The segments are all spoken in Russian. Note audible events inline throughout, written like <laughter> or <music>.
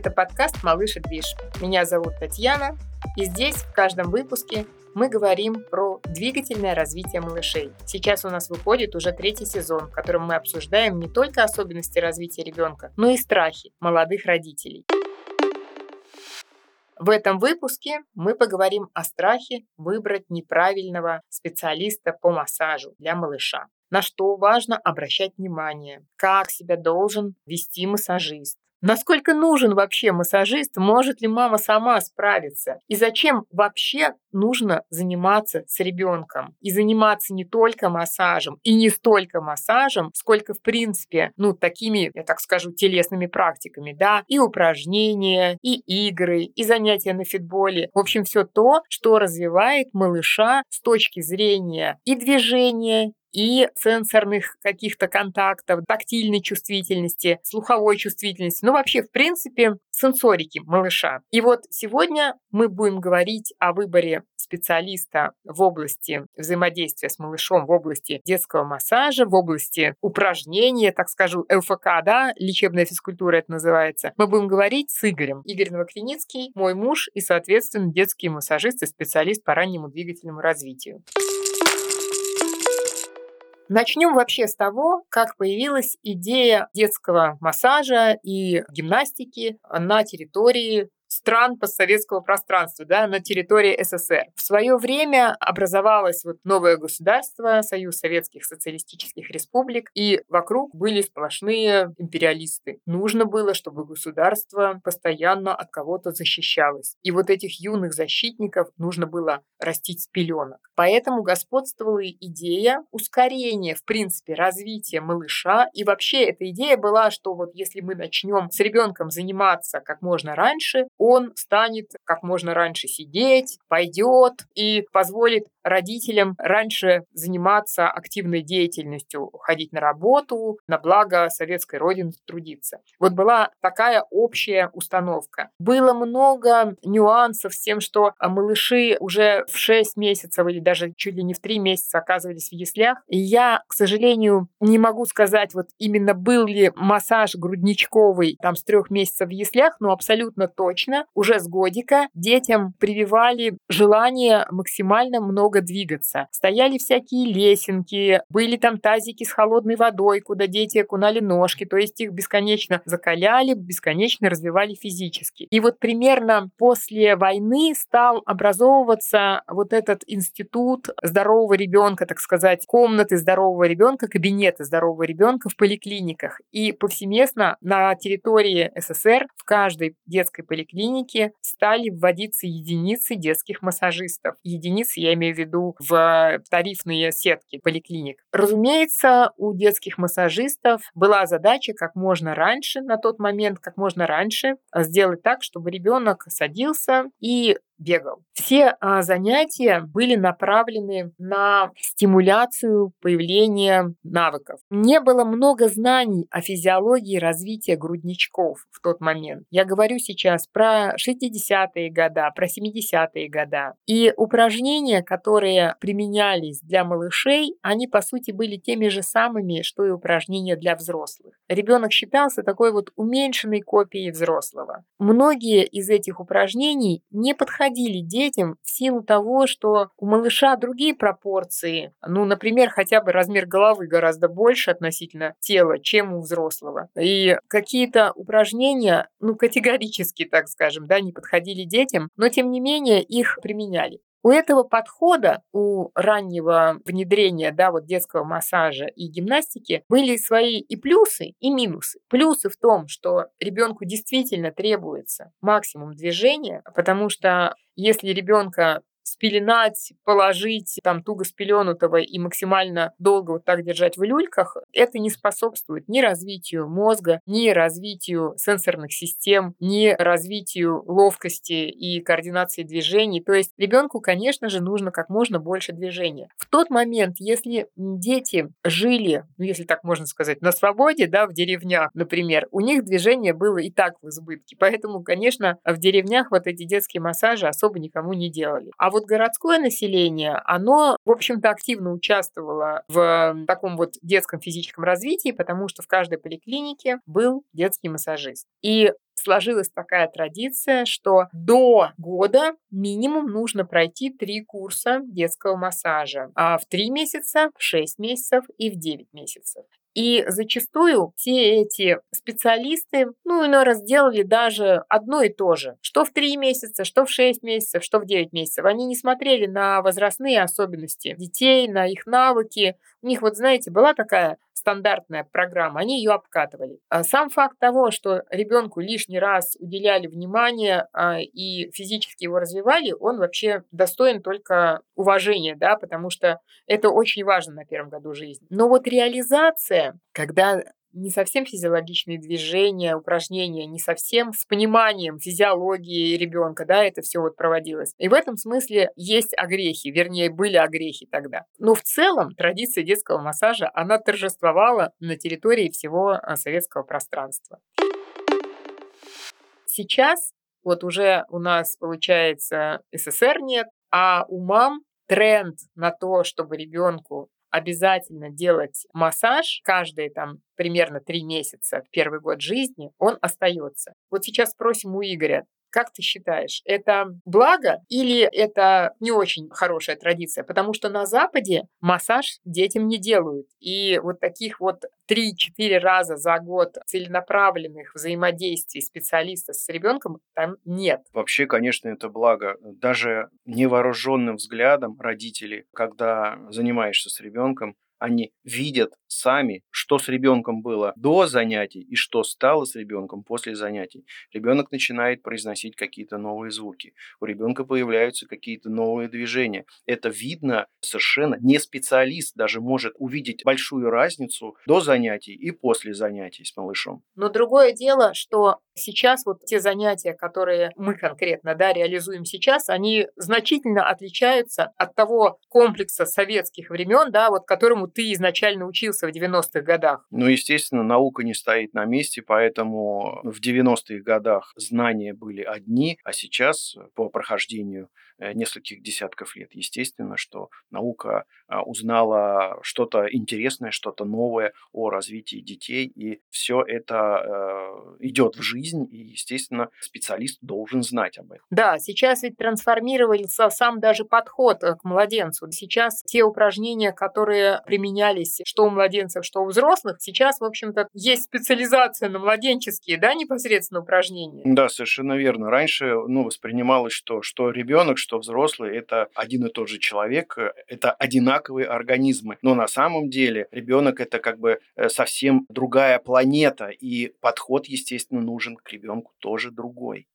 Это подкаст «Малыш и движ». Меня зовут Татьяна, и здесь в каждом выпуске мы говорим про двигательное развитие малышей. Сейчас у нас выходит уже третий сезон, в котором мы обсуждаем не только особенности развития ребенка, но и страхи молодых родителей. В этом выпуске мы поговорим о страхе выбрать неправильного специалиста по массажу для малыша. На что важно обращать внимание, как себя должен вести массажист, Насколько нужен вообще массажист? Может ли мама сама справиться? И зачем вообще нужно заниматься с ребенком? И заниматься не только массажем, и не столько массажем, сколько, в принципе, ну, такими, я так скажу, телесными практиками, да, и упражнения, и игры, и занятия на фитболе. В общем, все то, что развивает малыша с точки зрения и движения, и сенсорных каких-то контактов, тактильной чувствительности, слуховой чувствительности, ну вообще, в принципе, сенсорики малыша. И вот сегодня мы будем говорить о выборе специалиста в области взаимодействия с малышом, в области детского массажа, в области упражнения, так скажу, ЛФК, да, лечебная физкультура это называется. Мы будем говорить с Игорем. Игорь Новокреницкий, мой муж и, соответственно, детский массажист и специалист по раннему двигательному развитию. Начнем вообще с того, как появилась идея детского массажа и гимнастики на территории стран постсоветского пространства, да, на территории СССР. В свое время образовалось вот новое государство, Союз Советских Социалистических Республик, и вокруг были сплошные империалисты. Нужно было, чтобы государство постоянно от кого-то защищалось. И вот этих юных защитников нужно было растить с пеленок. Поэтому господствовала идея ускорения, в принципе, развития малыша. И вообще эта идея была, что вот если мы начнем с ребенком заниматься как можно раньше, станет как можно раньше сидеть, пойдет и позволит родителям раньше заниматься активной деятельностью, ходить на работу, на благо советской родины трудиться. Вот была такая общая установка. Было много нюансов с тем, что малыши уже в 6 месяцев или даже чуть ли не в 3 месяца оказывались в яслях. И я, к сожалению, не могу сказать, вот именно был ли массаж грудничковый там с трех месяцев в яслях, но абсолютно точно уже с годика детям прививали желание максимально много двигаться. Стояли всякие лесенки, были там тазики с холодной водой, куда дети окунали ножки, то есть их бесконечно закаляли, бесконечно развивали физически. И вот примерно после войны стал образовываться вот этот институт здорового ребенка, так сказать, комнаты здорового ребенка, кабинеты здорового ребенка в поликлиниках. И повсеместно на территории СССР в каждой детской поликлинике стали вводиться единицы детских массажистов. Единицы, я имею в виду в тарифные сетки поликлиник. Разумеется, у детских массажистов была задача как можно раньше, на тот момент, как можно раньше сделать так, чтобы ребенок садился и бегал. Все а, занятия были направлены на стимуляцию появления навыков. Не было много знаний о физиологии развития грудничков в тот момент. Я говорю сейчас про 60-е годы, про 70-е годы. И упражнения, которые применялись для малышей, они по сути были теми же самыми, что и упражнения для взрослых. Ребенок считался такой вот уменьшенной копией взрослого. Многие из этих упражнений не подходили подходили детям в силу того, что у малыша другие пропорции. Ну, например, хотя бы размер головы гораздо больше относительно тела, чем у взрослого. И какие-то упражнения, ну, категорически, так скажем, да, не подходили детям, но тем не менее их применяли. У этого подхода, у раннего внедрения да, вот детского массажа и гимнастики были свои и плюсы, и минусы. Плюсы в том, что ребенку действительно требуется максимум движения, потому что если ребенка спеленать, положить там туго спеленутого и максимально долго вот так держать в люльках, это не способствует ни развитию мозга, ни развитию сенсорных систем, ни развитию ловкости и координации движений. То есть ребенку, конечно же, нужно как можно больше движения. В тот момент, если дети жили, ну, если так можно сказать, на свободе, да, в деревнях, например, у них движение было и так в избытке. Поэтому, конечно, в деревнях вот эти детские массажи особо никому не делали. А вот вот городское население, оно, в общем-то, активно участвовало в таком вот детском физическом развитии, потому что в каждой поликлинике был детский массажист. И сложилась такая традиция, что до года минимум нужно пройти три курса детского массажа. А в три месяца, в шесть месяцев и в девять месяцев. И зачастую все эти специалисты, ну, иной раз делали даже одно и то же. Что в 3 месяца, что в 6 месяцев, что в 9 месяцев. Они не смотрели на возрастные особенности детей, на их навыки. У них, вот знаете, была такая стандартная программа, они ее обкатывали. А сам факт того, что ребенку лишний раз уделяли внимание а, и физически его развивали, он вообще достоин только уважения, да, потому что это очень важно на первом году жизни. Но вот реализация, когда не совсем физиологичные движения, упражнения, не совсем с пониманием физиологии ребенка, да, это все вот проводилось. И в этом смысле есть огрехи, вернее, были огрехи тогда. Но в целом традиция детского массажа, она торжествовала на территории всего а, советского пространства. Сейчас вот уже у нас, получается, СССР нет, а у мам тренд на то, чтобы ребенку обязательно делать массаж каждые там примерно три месяца в первый год жизни, он остается. Вот сейчас спросим у Игоря, как ты считаешь, это благо или это не очень хорошая традиция? Потому что на Западе массаж детям не делают. И вот таких вот 3-4 раза за год целенаправленных взаимодействий специалиста с ребенком там нет. Вообще, конечно, это благо. Даже невооруженным взглядом родителей, когда занимаешься с ребенком, они видят сами, что с ребенком было до занятий и что стало с ребенком после занятий. Ребенок начинает произносить какие-то новые звуки. У ребенка появляются какие-то новые движения. Это видно совершенно. Не специалист даже может увидеть большую разницу до занятий и после занятий с малышом. Но другое дело, что сейчас вот те занятия, которые мы конкретно да, реализуем сейчас, они значительно отличаются от того комплекса советских времен, да, вот которому ты изначально учился в 90-х годах? Ну, естественно, наука не стоит на месте, поэтому в 90-х годах знания были одни, а сейчас по прохождению Э, нескольких десятков лет. Естественно, что наука а, узнала что-то интересное, что-то новое о развитии детей, и все это э, идет в жизнь, и, естественно, специалист должен знать об этом. Да, сейчас ведь трансформировался сам даже подход э, к младенцу. Сейчас те упражнения, которые применялись что у младенцев, что у взрослых, сейчас, в общем-то, есть специализация на младенческие, да, непосредственно упражнения. Да, совершенно верно. Раньше, ну, воспринималось, что, что ребенок, что что взрослый – это один и тот же человек, э, это одинаковые организмы. Но на самом деле ребенок – это как бы э, совсем другая планета, и подход, естественно, нужен к ребенку тоже другой.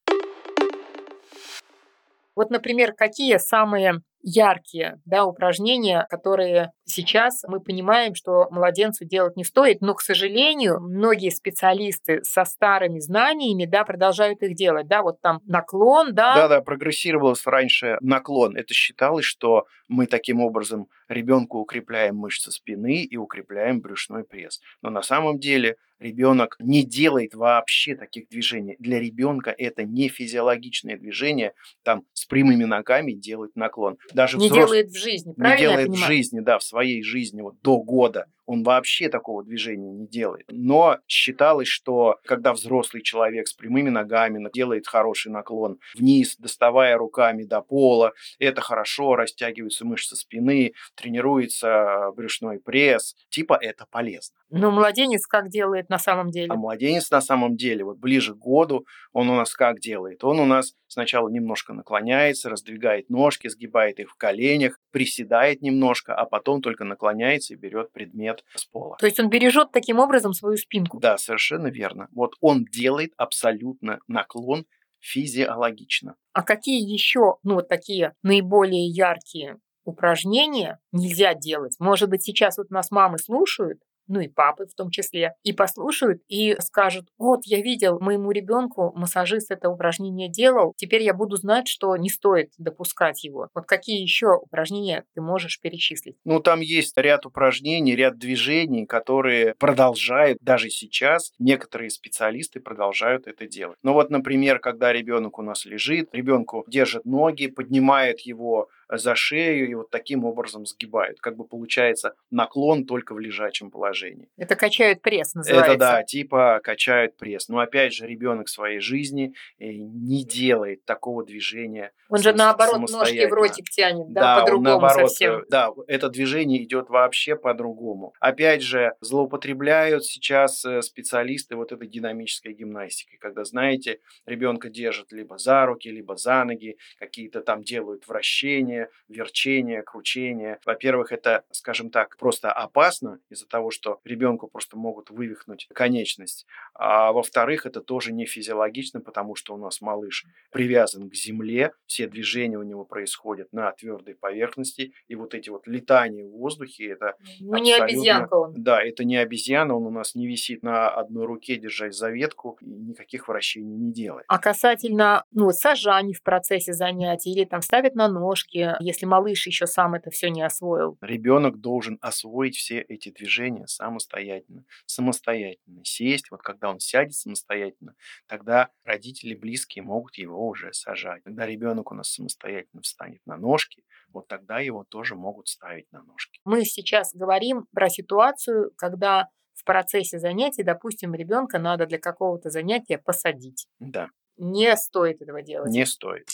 Вот, например, какие самые яркие да, упражнения, которые сейчас мы понимаем, что младенцу делать не стоит, но, к сожалению, многие специалисты со старыми знаниями да, продолжают их делать. Да, вот там наклон, да. Да, да, прогрессировалось раньше наклон. Это считалось, что мы таким образом ребенку укрепляем мышцы спины и укрепляем брюшной пресс. Но на самом деле ребенок не делает вообще таких движений. Для ребенка это не физиологичное движение, там с прямыми ногами делать наклон. Даже не взрос... делает в жизни, правильно Не делает в жизни, да, в своей жизни вот до года он вообще такого движения не делает. Но считалось, что когда взрослый человек с прямыми ногами делает хороший наклон вниз, доставая руками до пола, это хорошо, растягиваются мышцы спины, тренируется брюшной пресс, типа это полезно. Но младенец как делает на самом деле? А младенец на самом деле, вот ближе к году, он у нас как делает? Он у нас сначала немножко наклоняется, раздвигает ножки, сгибает их в коленях, приседает немножко, а потом только наклоняется и берет предмет с пола. То есть он бережет таким образом свою спинку? Да, совершенно верно. Вот он делает абсолютно наклон физиологично. А какие еще, ну, вот такие наиболее яркие упражнения нельзя делать? Может быть, сейчас вот нас мамы слушают, ну и папы в том числе, и послушают и скажут, вот я видел моему ребенку массажист это упражнение делал, теперь я буду знать, что не стоит допускать его. Вот какие еще упражнения ты можешь перечислить? Ну, там есть ряд упражнений, ряд движений, которые продолжают даже сейчас, некоторые специалисты продолжают это делать. Ну вот, например, когда ребенок у нас лежит, ребенку держит ноги, поднимает его за шею и вот таким образом сгибают. Как бы получается наклон только в лежачем положении. Это качают пресс, называется. Это да, типа качают пресс. Но опять же, ребенок в своей жизни э, не делает такого движения. Он же наоборот ножки в ротик тянет, да, да по-другому наоборот, совсем. Э, да, это движение идет вообще по-другому. Опять же, злоупотребляют сейчас э, специалисты вот этой динамической гимнастикой, когда, знаете, ребенка держат либо за руки, либо за ноги, какие-то там делают вращения, верчения, кручения. Во-первых, это, скажем так, просто опасно из-за того, что ребенку просто могут вывихнуть конечность. А во-вторых, это тоже не физиологично, потому что у нас малыш привязан к земле, все движения у него происходят на твердой поверхности, и вот эти вот летания в воздухе, это Ну, не обезьянка он. Да, это не обезьяна, он у нас не висит на одной руке, держась за ветку, и никаких вращений не делает. А касательно ну, сажаний в процессе занятий или там ставят на ножки, если малыш еще сам это все не освоил? Ребенок должен освоить все эти движения самостоятельно. Самостоятельно сесть, вот когда он сядет самостоятельно, тогда родители близкие могут его уже сажать. Когда ребенок у нас самостоятельно встанет на ножки, вот тогда его тоже могут ставить на ножки. Мы сейчас говорим про ситуацию, когда в процессе занятий, допустим, ребенка надо для какого-то занятия посадить. Да. Не стоит этого делать. Не стоит.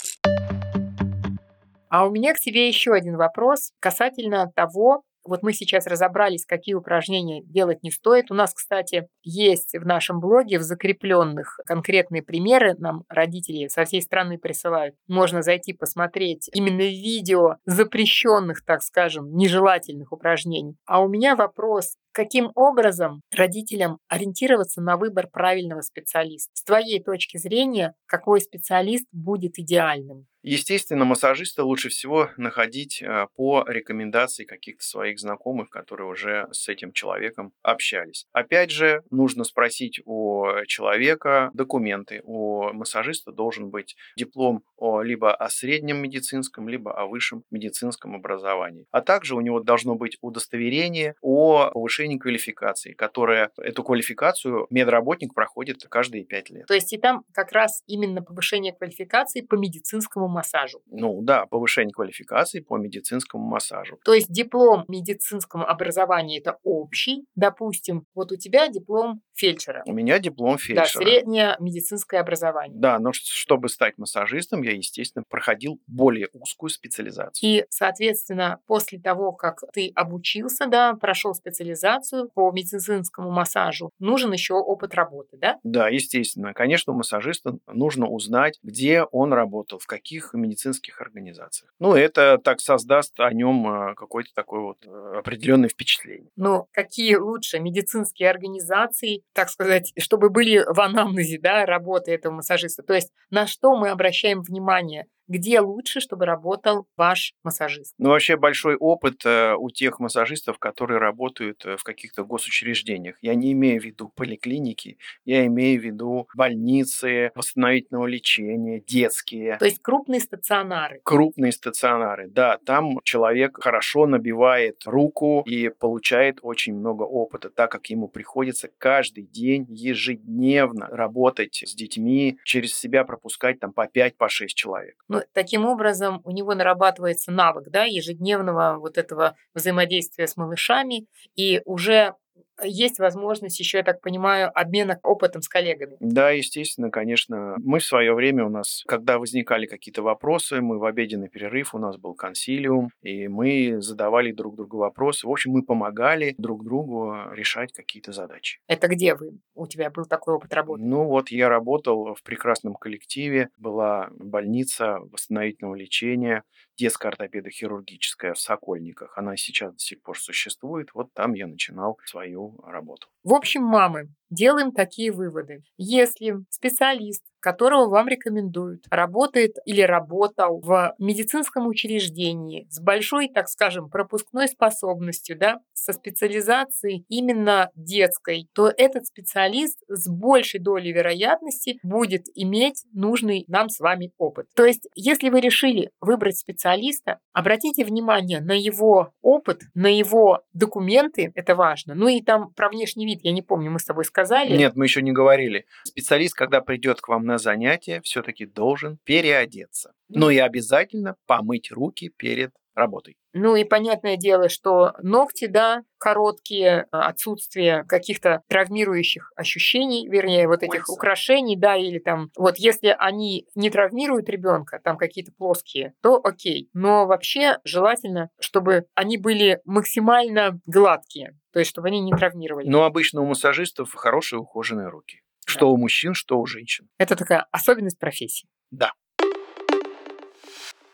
А у меня к тебе еще один вопрос касательно того, вот мы сейчас разобрались, какие упражнения делать не стоит. У нас, кстати, есть в нашем блоге в закрепленных конкретные примеры. Нам родители со всей страны присылают. Можно зайти посмотреть именно видео запрещенных, так скажем, нежелательных упражнений. А у меня вопрос, каким образом родителям ориентироваться на выбор правильного специалиста? С твоей точки зрения, какой специалист будет идеальным? Естественно, массажиста лучше всего находить э, по рекомендации каких-то своих знакомых, которые уже с этим человеком общались. Опять же, нужно спросить у человека документы. У массажиста должен быть диплом либо о среднем медицинском, либо о высшем медицинском образовании. А также у него должно быть удостоверение о повышении квалификации, которое эту квалификацию медработник проходит каждые пять лет. То есть и там как раз именно повышение квалификации по медицинскому массажу. Ну да, повышение квалификации по медицинскому массажу. То есть диплом медицинскому образованию это общий, допустим, вот у тебя диплом фельдшера. У меня диплом фельдшера. Да, среднее медицинское образование. Да, но чтобы стать массажистом, я, естественно, проходил более узкую специализацию. И, соответственно, после того, как ты обучился, да, прошел специализацию по медицинскому массажу, нужен еще опыт работы, да? Да, естественно. Конечно, у массажиста нужно узнать, где он работал, в каких медицинских организациях. Ну, это так создаст о нем э, какое-то такое вот э, определенное впечатление. Ну, какие лучше медицинские организации, так сказать, чтобы были в анамнезе, да, работы этого массажиста? То есть на что мы обращаем внимание? Где лучше, чтобы работал ваш массажист? Ну, вообще большой опыт э, у тех массажистов, которые работают э, в каких-то госучреждениях. Я не имею в виду поликлиники, я имею в виду больницы, восстановительного лечения, детские. То есть крупные стационары? Крупные стационары, да. Там человек хорошо набивает руку и получает очень много опыта, так как ему приходится каждый день ежедневно работать с детьми, через себя пропускать там по 5-6 по человек. Ну, таким образом у него нарабатывается навык да, ежедневного вот этого взаимодействия с малышами, и уже есть возможность еще, я так понимаю, обмена опытом с коллегами. Да, естественно, конечно. Мы в свое время у нас, когда возникали какие-то вопросы, мы в обеденный перерыв, у нас был консилиум, и мы задавали друг другу вопросы. В общем, мы помогали друг другу решать какие-то задачи. Это где вы? У тебя был такой опыт работы? Ну вот я работал в прекрасном коллективе, была больница восстановительного лечения, детская ортопедо-хирургическая в Сокольниках. Она сейчас до сих пор существует. Вот там я начинал свою работу. В общем, мамы, делаем такие выводы. Если специалист которого вам рекомендуют, работает или работал в медицинском учреждении с большой, так скажем, пропускной способностью, да, со специализацией именно детской, то этот специалист с большей долей вероятности будет иметь нужный нам с вами опыт. То есть, если вы решили выбрать специалиста, обратите внимание на его опыт, на его документы, это важно. Ну и там про внешний вид, я не помню, мы с тобой сказали. Нет, мы еще не говорили. Специалист, когда придет к вам на занятие все-таки должен переодеться. Ну и обязательно помыть руки перед работой. Ну и понятное дело, что ногти, да, короткие, а, отсутствие каких-то травмирующих ощущений, вернее, вот этих Кольца. украшений, да, или там, вот если они не травмируют ребенка, там какие-то плоские, то окей. Но вообще желательно, чтобы они были максимально гладкие, то есть чтобы они не травмировали. Но обычно у массажистов хорошие ухоженные руки. Что у мужчин, что у женщин. Это такая особенность профессии. Да.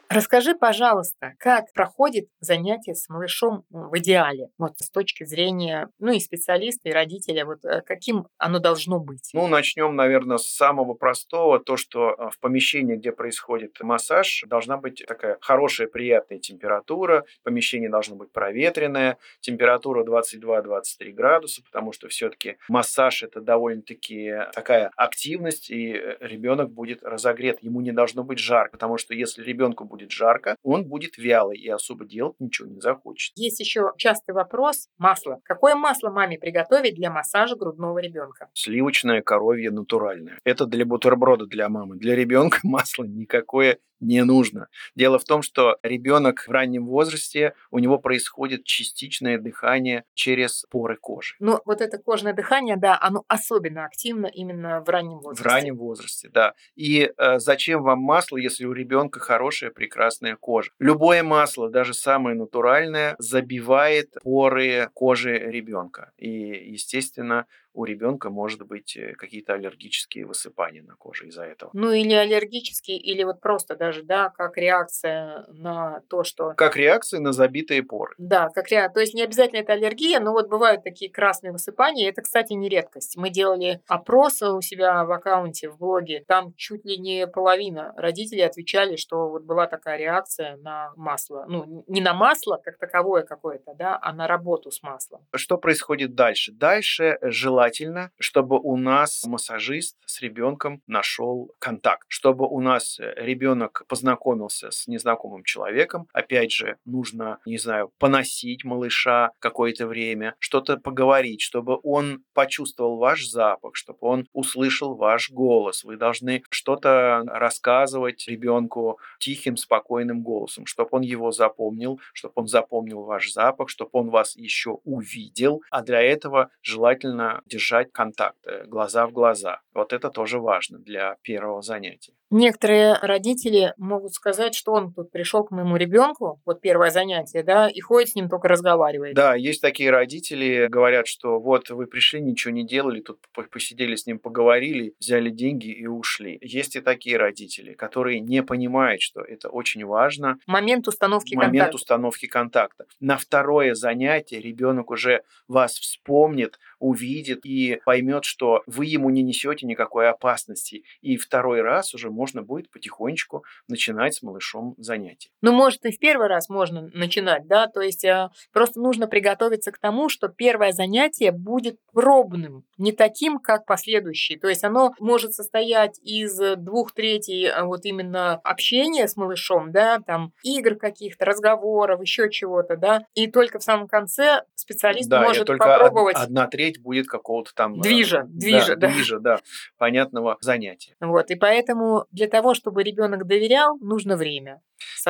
Расскажи, пожалуйста, как проходит занятие с малышом в идеале, вот с точки зрения, ну и специалиста, и родителя, вот э, каким оно должно быть? Ну, начнем, наверное, с самого простого, то, что э, в помещении, где происходит массаж, должна быть такая хорошая, приятная температура, помещение должно быть проветренное, температура 22-23 градуса, потому что все-таки массаж это довольно-таки такая активность, и э, ребенок будет разогрет, ему не должно быть жарко, потому что если ребенку будет будет жарко, он будет вялый и особо делать ничего не захочет. Есть еще частый вопрос – масло. Какое масло маме приготовить для массажа грудного ребенка? Сливочное, коровье, натуральное. Это для бутерброда для мамы. Для ребенка <laughs> масло никакое не нужно. Дело в том, что ребенок в раннем возрасте, у него происходит частичное дыхание через поры кожи. Ну, вот это кожное дыхание, да, оно особенно активно именно в раннем возрасте. В раннем возрасте, да. И э, зачем вам масло, если у ребенка хорошая, прекрасная кожа? Любое масло, даже самое натуральное, забивает поры кожи ребенка. И, естественно, у ребенка может быть э, какие-то аллергические высыпания на коже из-за этого. Ну или аллергические, или вот просто даже, да, как реакция на то, что... Как реакция на забитые поры. Да, как реакция. То есть не обязательно это аллергия, но вот бывают такие красные высыпания. Это, кстати, не редкость. Мы делали опрос у себя в аккаунте, в блоге. Там чуть ли не половина родителей отвечали, что вот была такая реакция на масло. Ну, не на масло как таковое какое-то, да, а на работу с маслом. Что происходит дальше? Дальше желание желательно, чтобы у нас массажист с ребенком нашел контакт, чтобы у нас э, ребенок познакомился с незнакомым человеком. Опять же, нужно, не знаю, поносить малыша какое-то время, что-то поговорить, чтобы он почувствовал ваш запах, чтобы он услышал ваш голос. Вы должны что-то рассказывать ребенку тихим, спокойным голосом, чтобы он его запомнил, чтобы он запомнил ваш запах, чтобы он вас еще увидел. А для этого желательно держать контакт э, глаза в глаза. Вот это тоже важно для первого занятия. Некоторые родители могут сказать, что он тут пришел к моему ребенку, вот первое занятие, да, и ходит с ним только разговаривает. Да, есть такие родители, говорят, что вот вы пришли, ничего не делали, тут посидели с ним, поговорили, взяли деньги и ушли. Есть и такие родители, которые не понимают, что это очень важно. Момент установки момент контакта. Момент установки контакта. На второе занятие ребенок уже вас вспомнит, увидит и поймет, что вы ему не несете никакой опасности. И второй раз уже можно будет потихонечку начинать с малышом занятия. Ну, может, и в первый раз можно начинать, да, то есть э, просто нужно приготовиться к тому, что первое занятие будет пробным, не таким, как последующие. То есть оно может состоять из двух третей э, вот именно общения с малышом, да, там игр каких-то, разговоров, еще чего-то, да, и только в самом конце специалист да, может только попробовать. одна треть будет какого-то там... Движа, движа, да. Движа, да, понятного занятия. Вот, и поэтому для того, чтобы ребенок доверял, нужно время.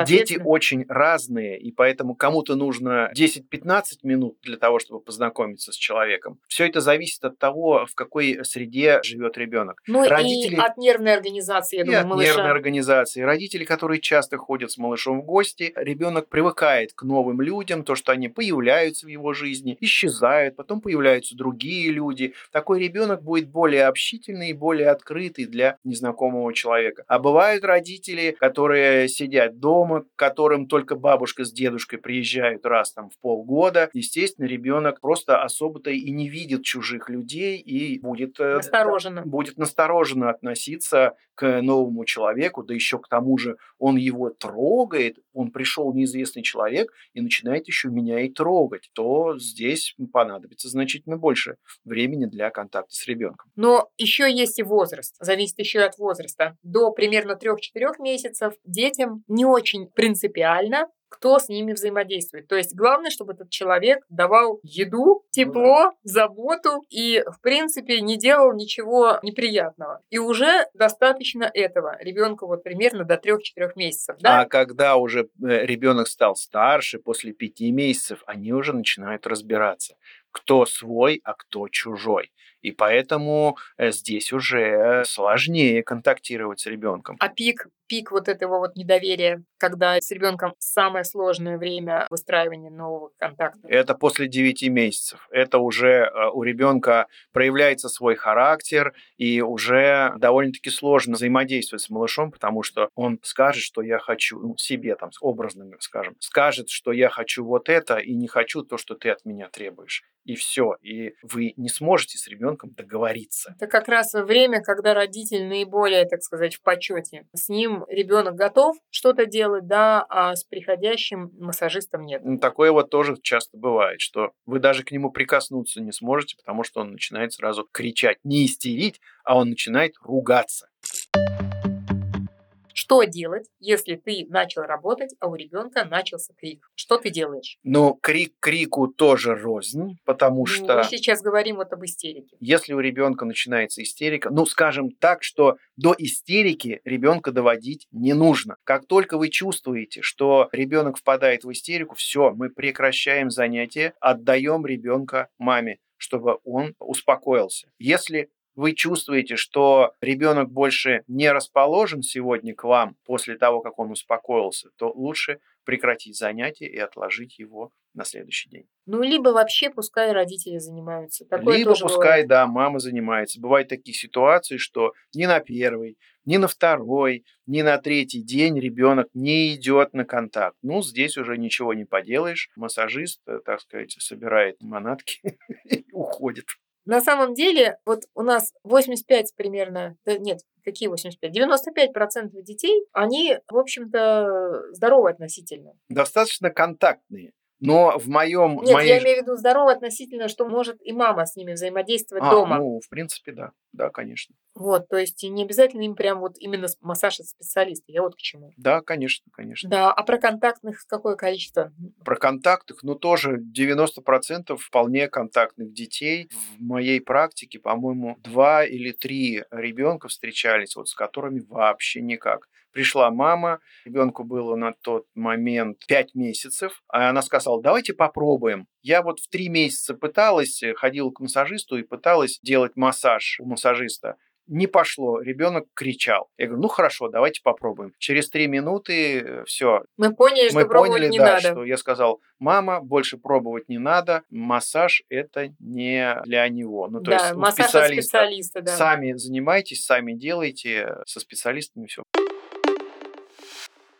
Дети очень разные, и поэтому кому-то нужно 10-15 минут для того, чтобы познакомиться с человеком. Все это зависит от того, в какой среде живет ребенок. Ну Родители... и от нервной организации, я думаю, от малыша. нервной организации. Родители, которые часто ходят с малышом в гости, ребенок привыкает к новым людям, то, что они появляются в его жизни, исчезают, потом появляются другие люди. Такой ребенок будет более общительный и более открытый для незнакомого человека. А бывают родители, которые сидят дома, к которым только бабушка с дедушкой приезжают раз там в полгода. Естественно, ребенок просто особо-то и не видит чужих людей и будет э, настороженно. будет настороженно относиться к новому человеку, да еще к тому же он его трогает, он пришел неизвестный человек и начинает еще меня и трогать, то здесь понадобится значительно больше времени для контакта с ребенком. Но еще есть и возраст, зависит еще от возраста. До примерно 3-4 месяцев детям не очень принципиально, кто с ними взаимодействует. То есть главное, чтобы этот человек давал еду, тепло, заботу и, в принципе, не делал ничего неприятного. И уже достаточно этого. Ребенку вот примерно до 3-4 месяцев. Да? А когда уже э, ребенок стал старше, после 5 месяцев, они уже начинают разбираться, кто свой, а кто чужой. И поэтому э, здесь уже сложнее контактировать с ребенком. А пик, пик вот этого вот недоверия, когда с ребенком самое сложное время выстраивания нового контакта? Это после 9 месяцев. Это уже э, у ребенка проявляется свой характер, и уже довольно-таки сложно взаимодействовать с малышом, потому что он скажет, что я хочу, ну, себе там образно скажем, скажет, что я хочу вот это и не хочу то, что ты от меня требуешь. И все. И вы не сможете с ребенком ребенком договориться. Это как раз время, когда родитель наиболее, так сказать, в почете. С ним ребенок готов что-то делать, да, а с приходящим массажистом нет. Ну, такое вот тоже часто бывает, что вы даже к нему прикоснуться не сможете, потому что он начинает сразу кричать, не истерить, а он начинает ругаться. Что делать, если ты начал работать, а у ребенка начался крик? Что ты делаешь? Ну, крик крику тоже рознь, потому ну, что... Мы сейчас говорим вот об истерике. Если у ребенка начинается истерика, ну, скажем так, что до истерики ребенка доводить не нужно. Как только вы чувствуете, что ребенок впадает в истерику, все, мы прекращаем занятие, отдаем ребенка маме чтобы он успокоился. Если вы чувствуете, что ребенок больше не расположен сегодня к вам после того, как он успокоился, то лучше прекратить занятие и отложить его на следующий день. Ну, либо вообще пускай родители занимаются. Такое либо пускай, бывает. да, мама занимается. Бывают такие ситуации, что ни на первый, ни на второй, ни на третий день ребенок не идет на контакт. Ну, здесь уже ничего не поделаешь. Массажист, э, так сказать, собирает манатки <laughs> и уходит. На самом деле, вот у нас 85 примерно, да нет, какие 85? 95% детей, они, в общем-то, здоровы относительно. Достаточно контактные. Но в моем... Нет, моей... я имею в виду здорово относительно, что может и мама с ними взаимодействовать а, дома. ну, в принципе, да. Да, конечно. Вот, то есть не обязательно им прям вот именно массаж от специалиста. Я вот к чему. Да, конечно, конечно. Да, а про контактных какое количество? Про контактных, ну, тоже 90% вполне контактных детей. В моей практике, по-моему, два или три ребенка встречались, вот с которыми вообще никак. Пришла мама, ребенку было на тот момент 5 месяцев, а она сказала, давайте попробуем. Я вот в 3 месяца пыталась, э, ходила к массажисту и пыталась делать массаж у массажиста не пошло, ребенок кричал. Я говорю, ну хорошо, давайте попробуем. Через три минуты э, все. Мы поняли, мы что поняли, не да, надо. что я сказал, мама, больше пробовать не надо, массаж это не для него. Ну то да, есть массаж специалиста. специалиста да. Сами занимайтесь, сами делайте, со специалистами все.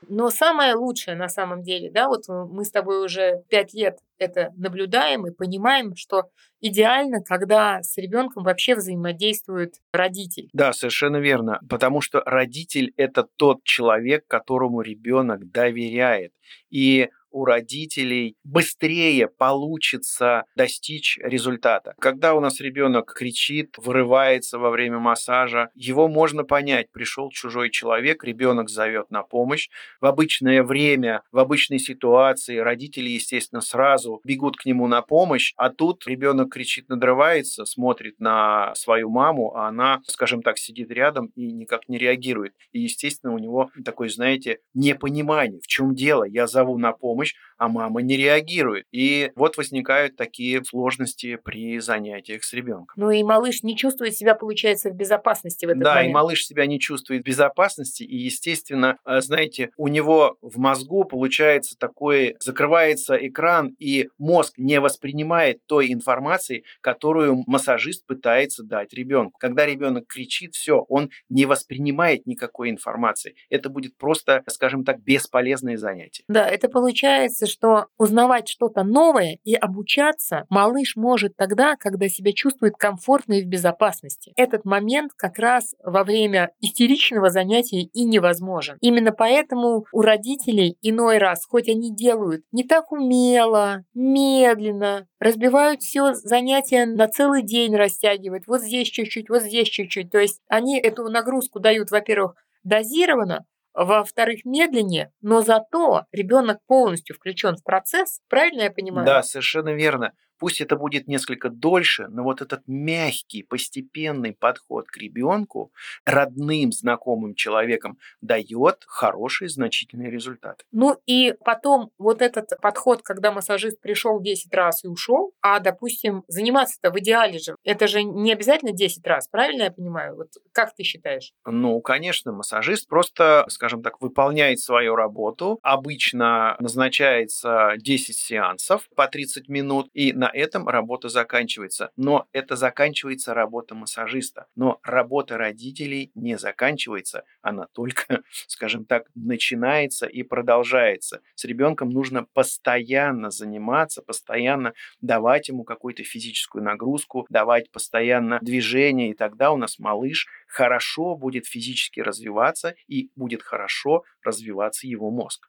Но самое лучшее на самом деле, да, вот мы с тобой уже пять лет это наблюдаем и понимаем, что идеально, когда с ребенком вообще взаимодействует родитель. Да, совершенно верно, потому что родитель это тот человек, которому ребенок доверяет. И у родителей быстрее получится достичь результата. Когда у нас ребенок кричит, вырывается во время массажа, его можно понять. Пришел чужой человек, ребенок зовет на помощь. В обычное время, в обычной ситуации родители, естественно, сразу бегут к нему на помощь, а тут ребенок кричит, надрывается, смотрит на свою маму, а она, скажем так, сидит рядом и никак не реагирует. И, естественно, у него такое, знаете, непонимание, в чем дело. Я зову на помощь, помощь, а мама не реагирует. И вот возникают такие сложности при занятиях с ребенком. Ну и малыш не чувствует себя, получается, в безопасности в этот да, момент. Да, и малыш себя не чувствует в безопасности, и, естественно, э, знаете, у него в мозгу получается такой, закрывается экран, и мозг не воспринимает той информации, которую массажист пытается дать ребенку. Когда ребенок кричит, все, он не воспринимает никакой информации. Это будет просто, скажем так, бесполезное занятие. Да, это получается получается, что узнавать что-то новое и обучаться малыш может тогда, когда себя чувствует комфортно и в безопасности. Этот момент как раз во время истеричного занятия и невозможен. Именно поэтому у родителей иной раз, хоть они делают не так умело, медленно, разбивают все занятия на целый день растягивают, вот здесь чуть-чуть, вот здесь чуть-чуть. То есть они эту нагрузку дают, во-первых, дозированно, во-вторых, медленнее, но зато ребенок полностью включен в процесс. Правильно я понимаю? Да, совершенно верно. Пусть это будет несколько дольше, но вот этот мягкий, постепенный подход к ребенку, родным, знакомым человеком, дает хороший, значительный результат. Ну и потом вот этот подход, когда массажист пришел 10 раз и ушел, а, допустим, заниматься-то в идеале же, это же не обязательно 10 раз, правильно я понимаю? Вот как ты считаешь? Ну, конечно, массажист просто, скажем так, выполняет свою работу. Обычно назначается 10 сеансов по 30 минут, и на на этом работа заканчивается. Но это заканчивается работа массажиста. Но работа родителей не заканчивается. Она только, <laughs> скажем так, начинается и продолжается. С ребенком нужно постоянно заниматься, постоянно давать ему какую-то физическую нагрузку, давать постоянно движение, и тогда у нас малыш хорошо будет физически развиваться и будет хорошо развиваться его мозг.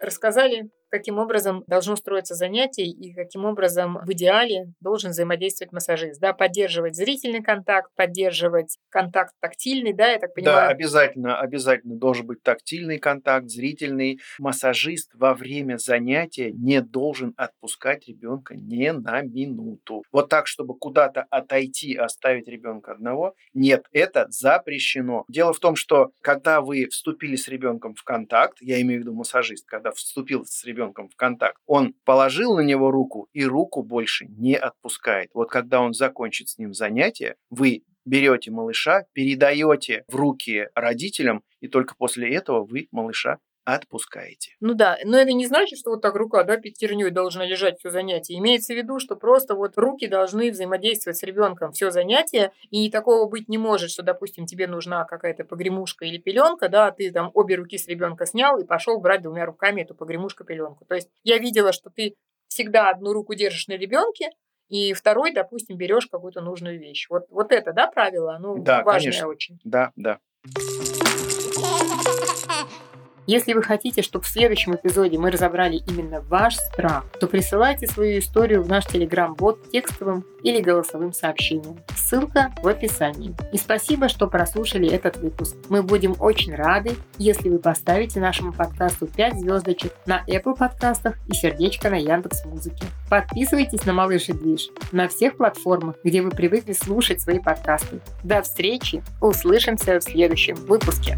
Рассказали каким образом должно строиться занятие и каким образом в идеале должен взаимодействовать массажист. Да, поддерживать зрительный контакт, поддерживать контакт тактильный, да, я так понимаю? Да, обязательно, обязательно должен быть тактильный контакт, зрительный. Массажист во время занятия не должен отпускать ребенка ни на минуту. Вот так, чтобы куда-то отойти, оставить ребенка одного, нет, это запрещено. Дело в том, что когда вы вступили с ребенком в контакт, я имею в виду массажист, когда вступил с ребенком ребенком в контакт, он положил на него руку и руку больше не отпускает. Вот когда он закончит с ним занятие, вы берете малыша, передаете в руки родителям, и только после этого вы малыша отпускаете. Ну да, но это не значит, что вот так рука, да, пятерней должна лежать все занятие. Имеется в виду, что просто вот руки должны взаимодействовать с ребенком все занятие, и такого быть не может, что, допустим, тебе нужна какая-то погремушка или пеленка, да, а ты там обе руки с ребенка снял и пошел брать двумя руками эту погремушку-пеленку. То есть я видела, что ты всегда одну руку держишь на ребенке, и второй, допустим, берешь какую-то нужную вещь. Вот, вот это, да, правило? Ну, да, важное конечно. очень. Да, да. Если вы хотите, чтобы в следующем эпизоде мы разобрали именно ваш страх, то присылайте свою историю в наш телеграм-бот текстовым или голосовым сообщением. Ссылка в описании. И спасибо, что прослушали этот выпуск. Мы будем очень рады, если вы поставите нашему подкасту 5 звездочек на Apple подкастах и сердечко на Яндекс Музыке. Подписывайтесь на Малыш и Движ на всех платформах, где вы привыкли слушать свои подкасты. До встречи! Услышимся в следующем выпуске.